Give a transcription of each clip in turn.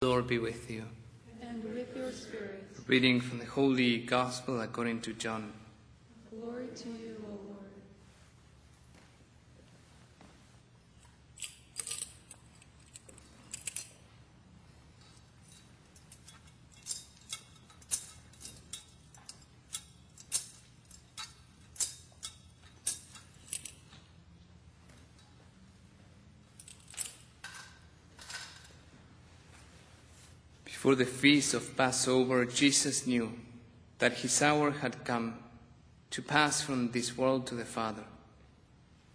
Lord be with you. and with your spirit. Reading from the Holy Gospel according to John. Glory to you, Before the feast of Passover, Jesus knew that his hour had come to pass from this world to the Father.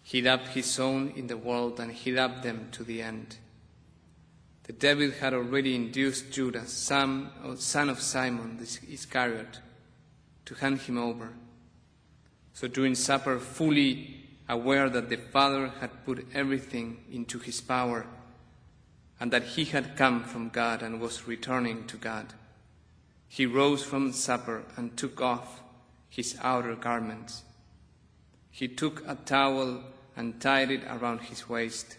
He loved his own in the world and he loved them to the end. The devil had already induced Judas, son of Simon the Iscariot, to hand him over. So during supper, fully aware that the Father had put everything into his power, and that he had come from God and was returning to God. He rose from supper and took off his outer garments. He took a towel and tied it around his waist.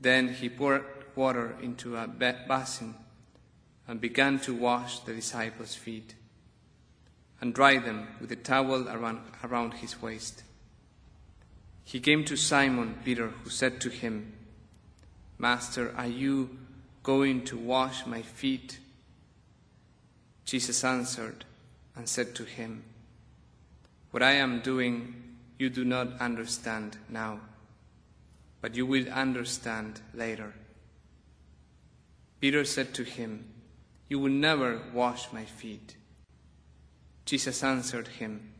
Then he poured water into a basin and began to wash the disciples' feet and dry them with a towel around, around his waist. He came to Simon Peter, who said to him, Master, are you going to wash my feet? Jesus answered and said to him, What I am doing you do not understand now, but you will understand later. Peter said to him, You will never wash my feet. Jesus answered him,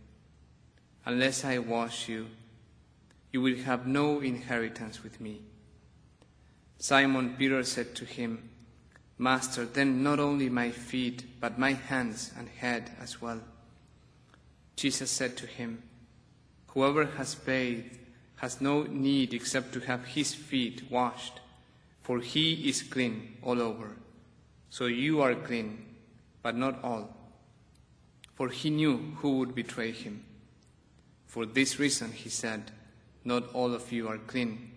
Unless I wash you, you will have no inheritance with me. Simon Peter said to him, Master, then not only my feet, but my hands and head as well. Jesus said to him, Whoever has bathed has no need except to have his feet washed, for he is clean all over. So you are clean, but not all. For he knew who would betray him. For this reason he said, Not all of you are clean.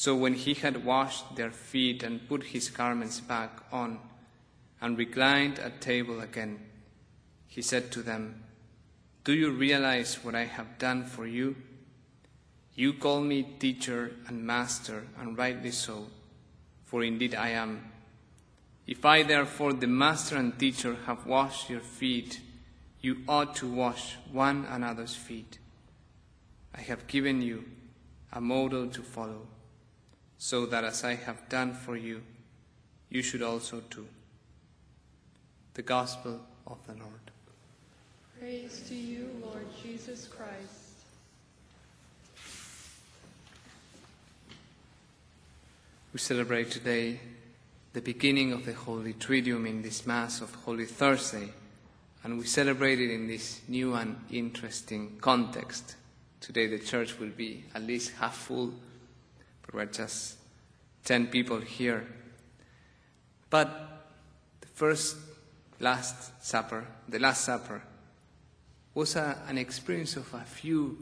So when he had washed their feet and put his garments back on and reclined at table again, he said to them, Do you realize what I have done for you? You call me teacher and master, and rightly so, for indeed I am. If I therefore, the master and teacher, have washed your feet, you ought to wash one another's feet. I have given you a model to follow so that as I have done for you, you should also do. The Gospel of the Lord. Praise to you, Lord Jesus Christ. We celebrate today the beginning of the Holy Triduum in this Mass of Holy Thursday, and we celebrate it in this new and interesting context. Today the church will be at least half full but we're just 10 people here. But the first Last Supper, the Last Supper, was a, an experience of a few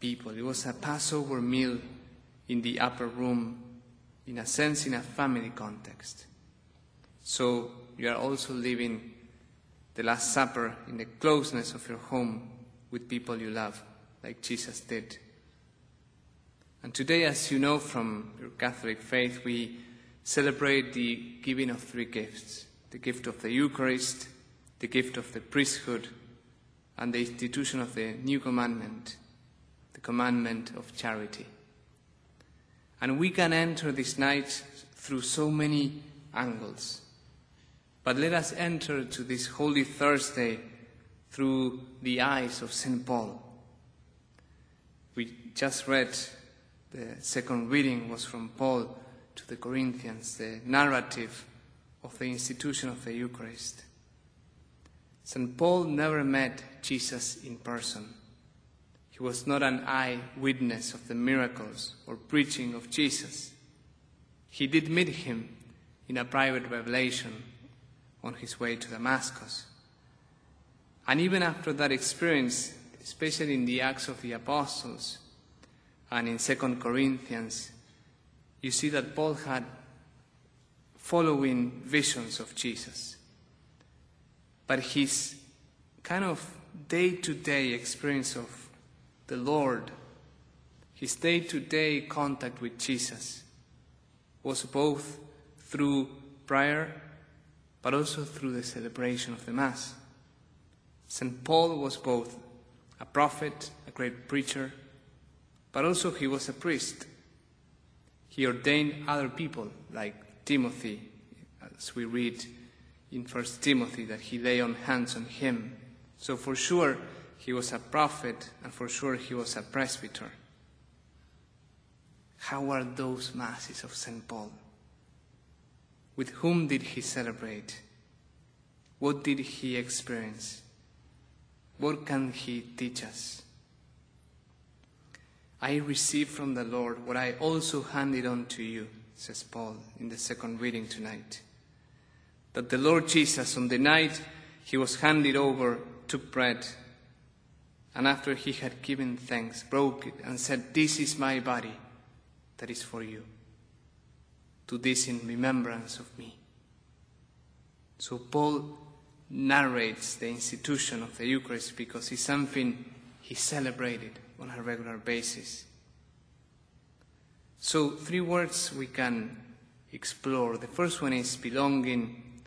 people. It was a Passover meal in the upper room, in a sense, in a family context. So you are also living the Last Supper in the closeness of your home with people you love, like Jesus did. And today, as you know from your Catholic faith, we celebrate the giving of three gifts the gift of the Eucharist, the gift of the priesthood, and the institution of the new commandment, the commandment of charity. And we can enter this night through so many angles. But let us enter to this Holy Thursday through the eyes of St. Paul. We just read the second reading was from Paul to the Corinthians, the narrative of the institution of the Eucharist. St. Paul never met Jesus in person. He was not an eyewitness of the miracles or preaching of Jesus. He did meet him in a private revelation on his way to Damascus. And even after that experience, especially in the Acts of the Apostles, and in 2 Corinthians, you see that Paul had following visions of Jesus. But his kind of day to day experience of the Lord, his day to day contact with Jesus, was both through prayer but also through the celebration of the Mass. St. Paul was both a prophet, a great preacher, but also he was a priest. He ordained other people, like Timothy, as we read in 1 Timothy, that he lay on hands on him. So for sure he was a prophet, and for sure he was a presbyter. How are those masses of St. Paul? With whom did he celebrate? What did he experience? What can he teach us? I received from the Lord what I also handed on to you, says Paul in the second reading tonight. That the Lord Jesus, on the night he was handed over, took bread, and after he had given thanks, broke it and said, This is my body that is for you. Do this in remembrance of me. So Paul narrates the institution of the Eucharist because it's something he celebrated on a regular basis. So, three words we can explore. The first one is belonging,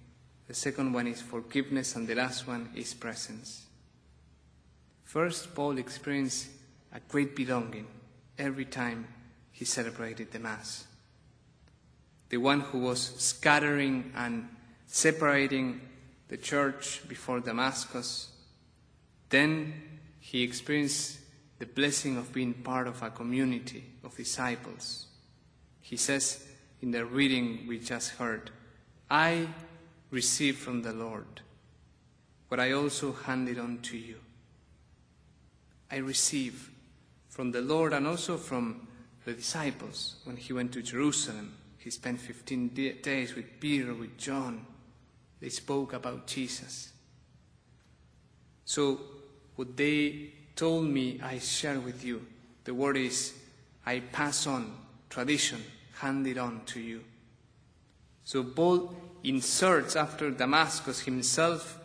the second one is forgiveness, and the last one is presence. First, Paul experienced a great belonging every time he celebrated the Mass the one who was scattering and separating the church before Damascus. Then he experienced the blessing of being part of a community of disciples. He says in the reading we just heard, I received from the Lord what I also handed on to you. I received from the Lord and also from the disciples when he went to Jerusalem. He spent 15 days with Peter, with John. They spoke about Jesus. So, what they told me, I share with you. The word is, I pass on tradition, handed on to you. So, Paul inserts after Damascus himself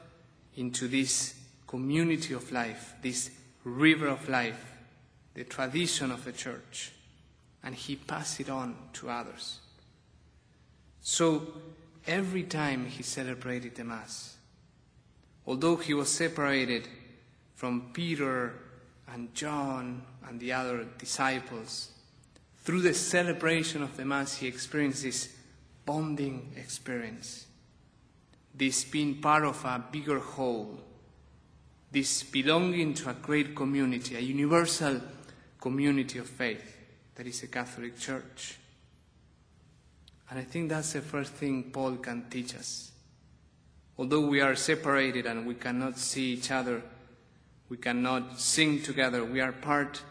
into this community of life, this river of life, the tradition of the church, and he passes it on to others. So every time he celebrated the Mass, although he was separated from Peter and John and the other disciples, through the celebration of the Mass, he experienced this bonding experience, this being part of a bigger whole, this belonging to a great community, a universal community of faith that is the Catholic Church. And I think that's the first thing Paul can teach us. Although we are separated and we cannot see each other, we cannot sing together, we are part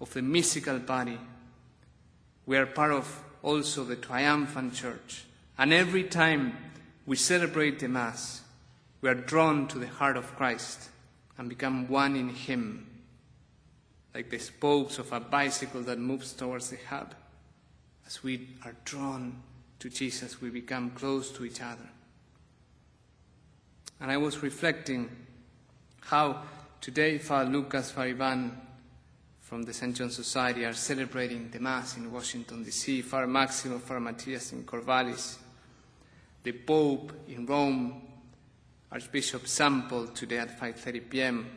of the mystical body. We are part of also the triumphant church. And every time we celebrate the Mass, we are drawn to the heart of Christ and become one in Him, like the spokes of a bicycle that moves towards the hub. As we are drawn to Jesus, we become close to each other. And I was reflecting how today Father Lucas, Father Ivan from the St. John Society are celebrating the Mass in Washington, D.C., Father Maximo, Father Matthias in Corvallis, the Pope in Rome, Archbishop Sample today at 5.30 p.m.,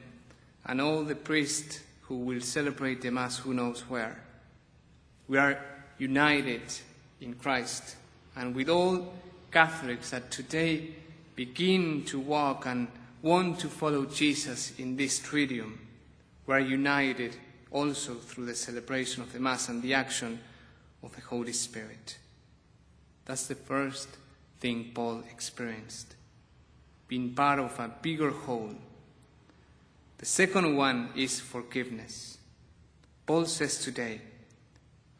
and all the priests who will celebrate the Mass who knows where. We are united in Christ and with all Catholics that today begin to walk and want to follow Jesus in this triduum, we are united also through the celebration of the Mass and the action of the Holy Spirit. That's the first thing Paul experienced, being part of a bigger whole. The second one is forgiveness. Paul says today,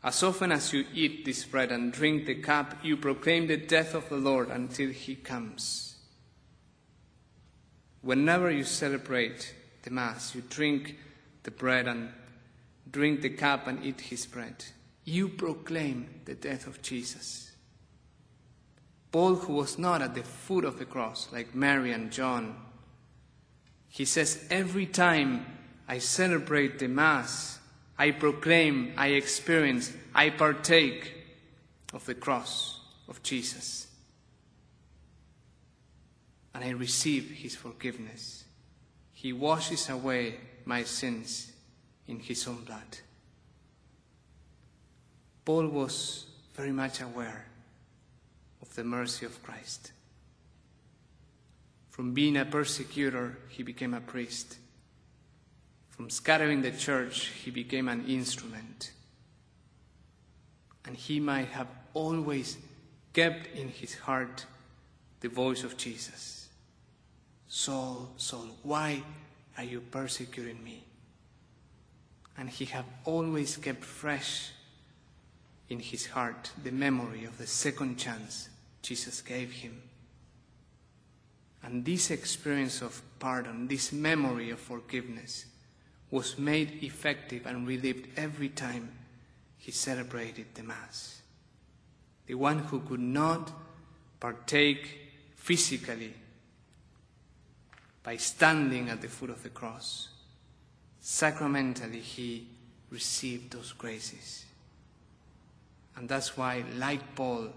as often as you eat this bread and drink the cup, you proclaim the death of the Lord until he comes. Whenever you celebrate the Mass, you drink the bread and drink the cup and eat his bread. You proclaim the death of Jesus. Paul, who was not at the foot of the cross like Mary and John, he says, Every time I celebrate the Mass, I proclaim, I experience, I partake of the cross of Jesus. And I receive his forgiveness. He washes away my sins in his own blood. Paul was very much aware of the mercy of Christ. From being a persecutor, he became a priest. From scattering the church, he became an instrument. And he might have always kept in his heart the voice of Jesus Saul, Saul, why are you persecuting me? And he had always kept fresh in his heart the memory of the second chance Jesus gave him. And this experience of pardon, this memory of forgiveness, was made effective and relived every time he celebrated the Mass. The one who could not partake physically by standing at the foot of the cross, sacramentally he received those graces. And that's why, like Paul,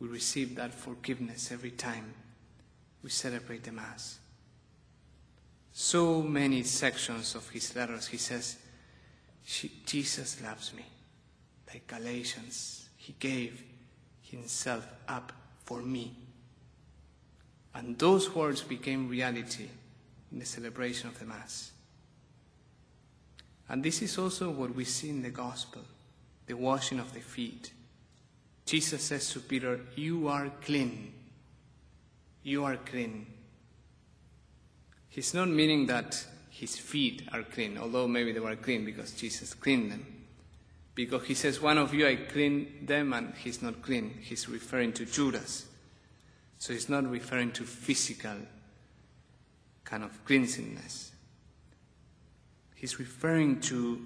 we receive that forgiveness every time we celebrate the Mass. So many sections of his letters, he says, Jesus loves me. Like Galatians, he gave himself up for me. And those words became reality in the celebration of the Mass. And this is also what we see in the Gospel the washing of the feet. Jesus says to Peter, You are clean. You are clean. He's not meaning that his feet are clean, although maybe they were clean because Jesus cleaned them. Because he says, One of you I clean them, and he's not clean. He's referring to Judas. So he's not referring to physical kind of cleansingness. He's referring to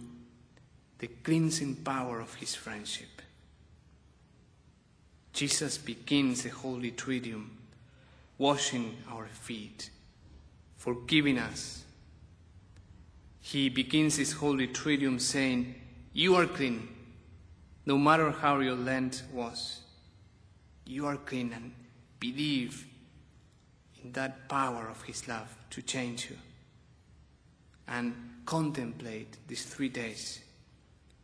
the cleansing power of his friendship. Jesus begins the Holy Triduum, washing our feet, forgiving us. He begins his Holy Triduum saying, You are clean, no matter how your land was. You are clean and believe in that power of his love to change you. And contemplate these three days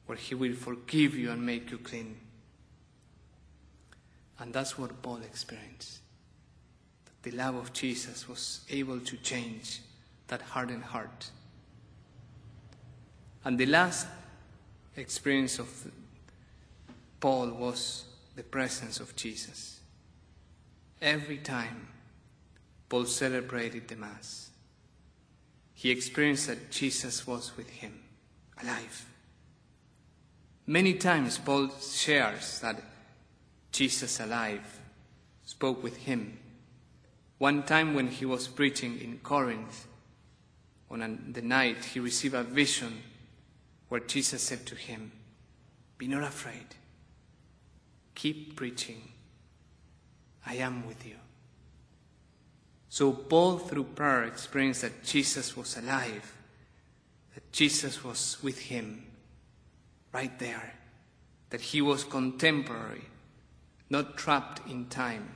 where He will forgive you and make you clean. And that's what Paul experienced. That the love of Jesus was able to change that hardened heart. And the last experience of Paul was the presence of Jesus. Every time Paul celebrated the Mass, he experienced that Jesus was with him, alive. Many times Paul shares that Jesus alive spoke with him. One time when he was preaching in Corinth, on the night he received a vision where Jesus said to him, Be not afraid, keep preaching, I am with you. So Paul, through prayer, experienced that Jesus was alive, that Jesus was with him right there that he was contemporary, not trapped in time.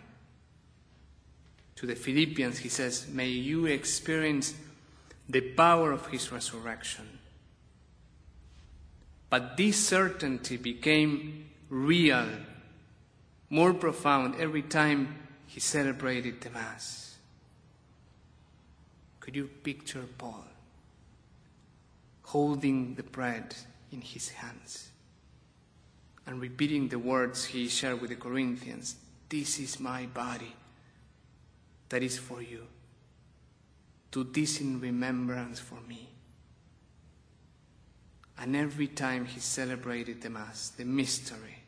To the Philippians, he says, May you experience the power of his resurrection. But this certainty became real, more profound every time he celebrated the Mass. Could you picture Paul holding the bread in his hands. And repeating the words he shared with the Corinthians This is my body that is for you. Do this in remembrance for me. And every time he celebrated the Mass, the mystery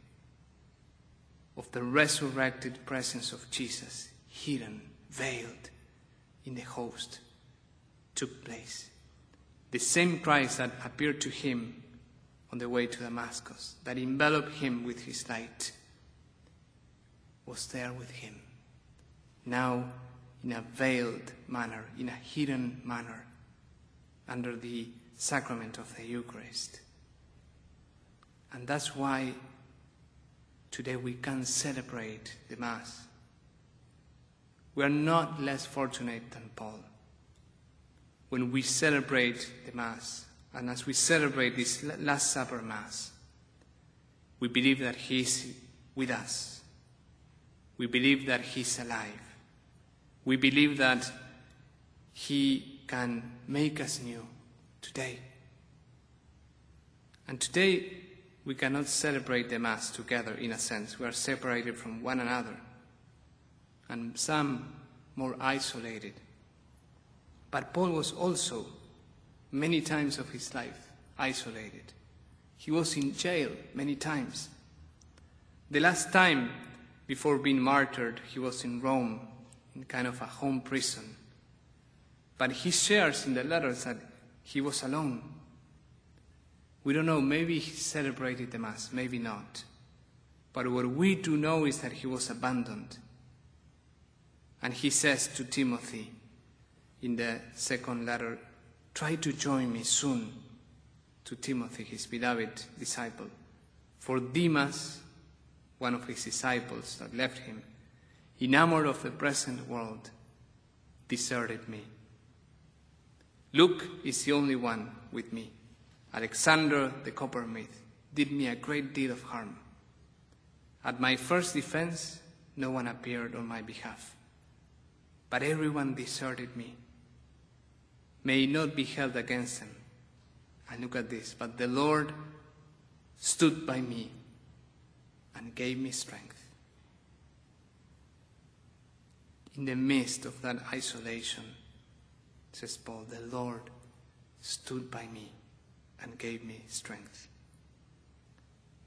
of the resurrected presence of Jesus, hidden, veiled in the host, took place. The same Christ that appeared to him on the way to Damascus, that enveloped him with his light, was there with him. Now, in a veiled manner, in a hidden manner, under the sacrament of the Eucharist. And that's why today we can celebrate the Mass. We are not less fortunate than Paul. When we celebrate the Mass, and as we celebrate this Last Supper Mass, we believe that He is with us. We believe that He is alive. We believe that He can make us new today. And today, we cannot celebrate the Mass together in a sense. We are separated from one another, and some more isolated. But Paul was also, many times of his life, isolated. He was in jail many times. The last time before being martyred, he was in Rome, in kind of a home prison. But he shares in the letters that he was alone. We don't know, maybe he celebrated the Mass, maybe not. But what we do know is that he was abandoned. And he says to Timothy in the second letter, Try to join me soon to Timothy, his beloved disciple. For Demas, one of his disciples that left him, enamored of the present world, deserted me. Luke is the only one with me. Alexander the coppersmith did me a great deal of harm. At my first defense, no one appeared on my behalf, but everyone deserted me. May not be held against them. And look at this, but the Lord stood by me and gave me strength. In the midst of that isolation, says Paul, the Lord stood by me and gave me strength.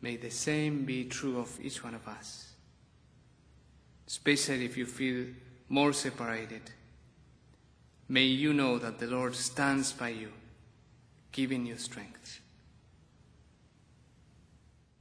May the same be true of each one of us, especially if you feel more separated. May you know that the Lord stands by you, giving you strength.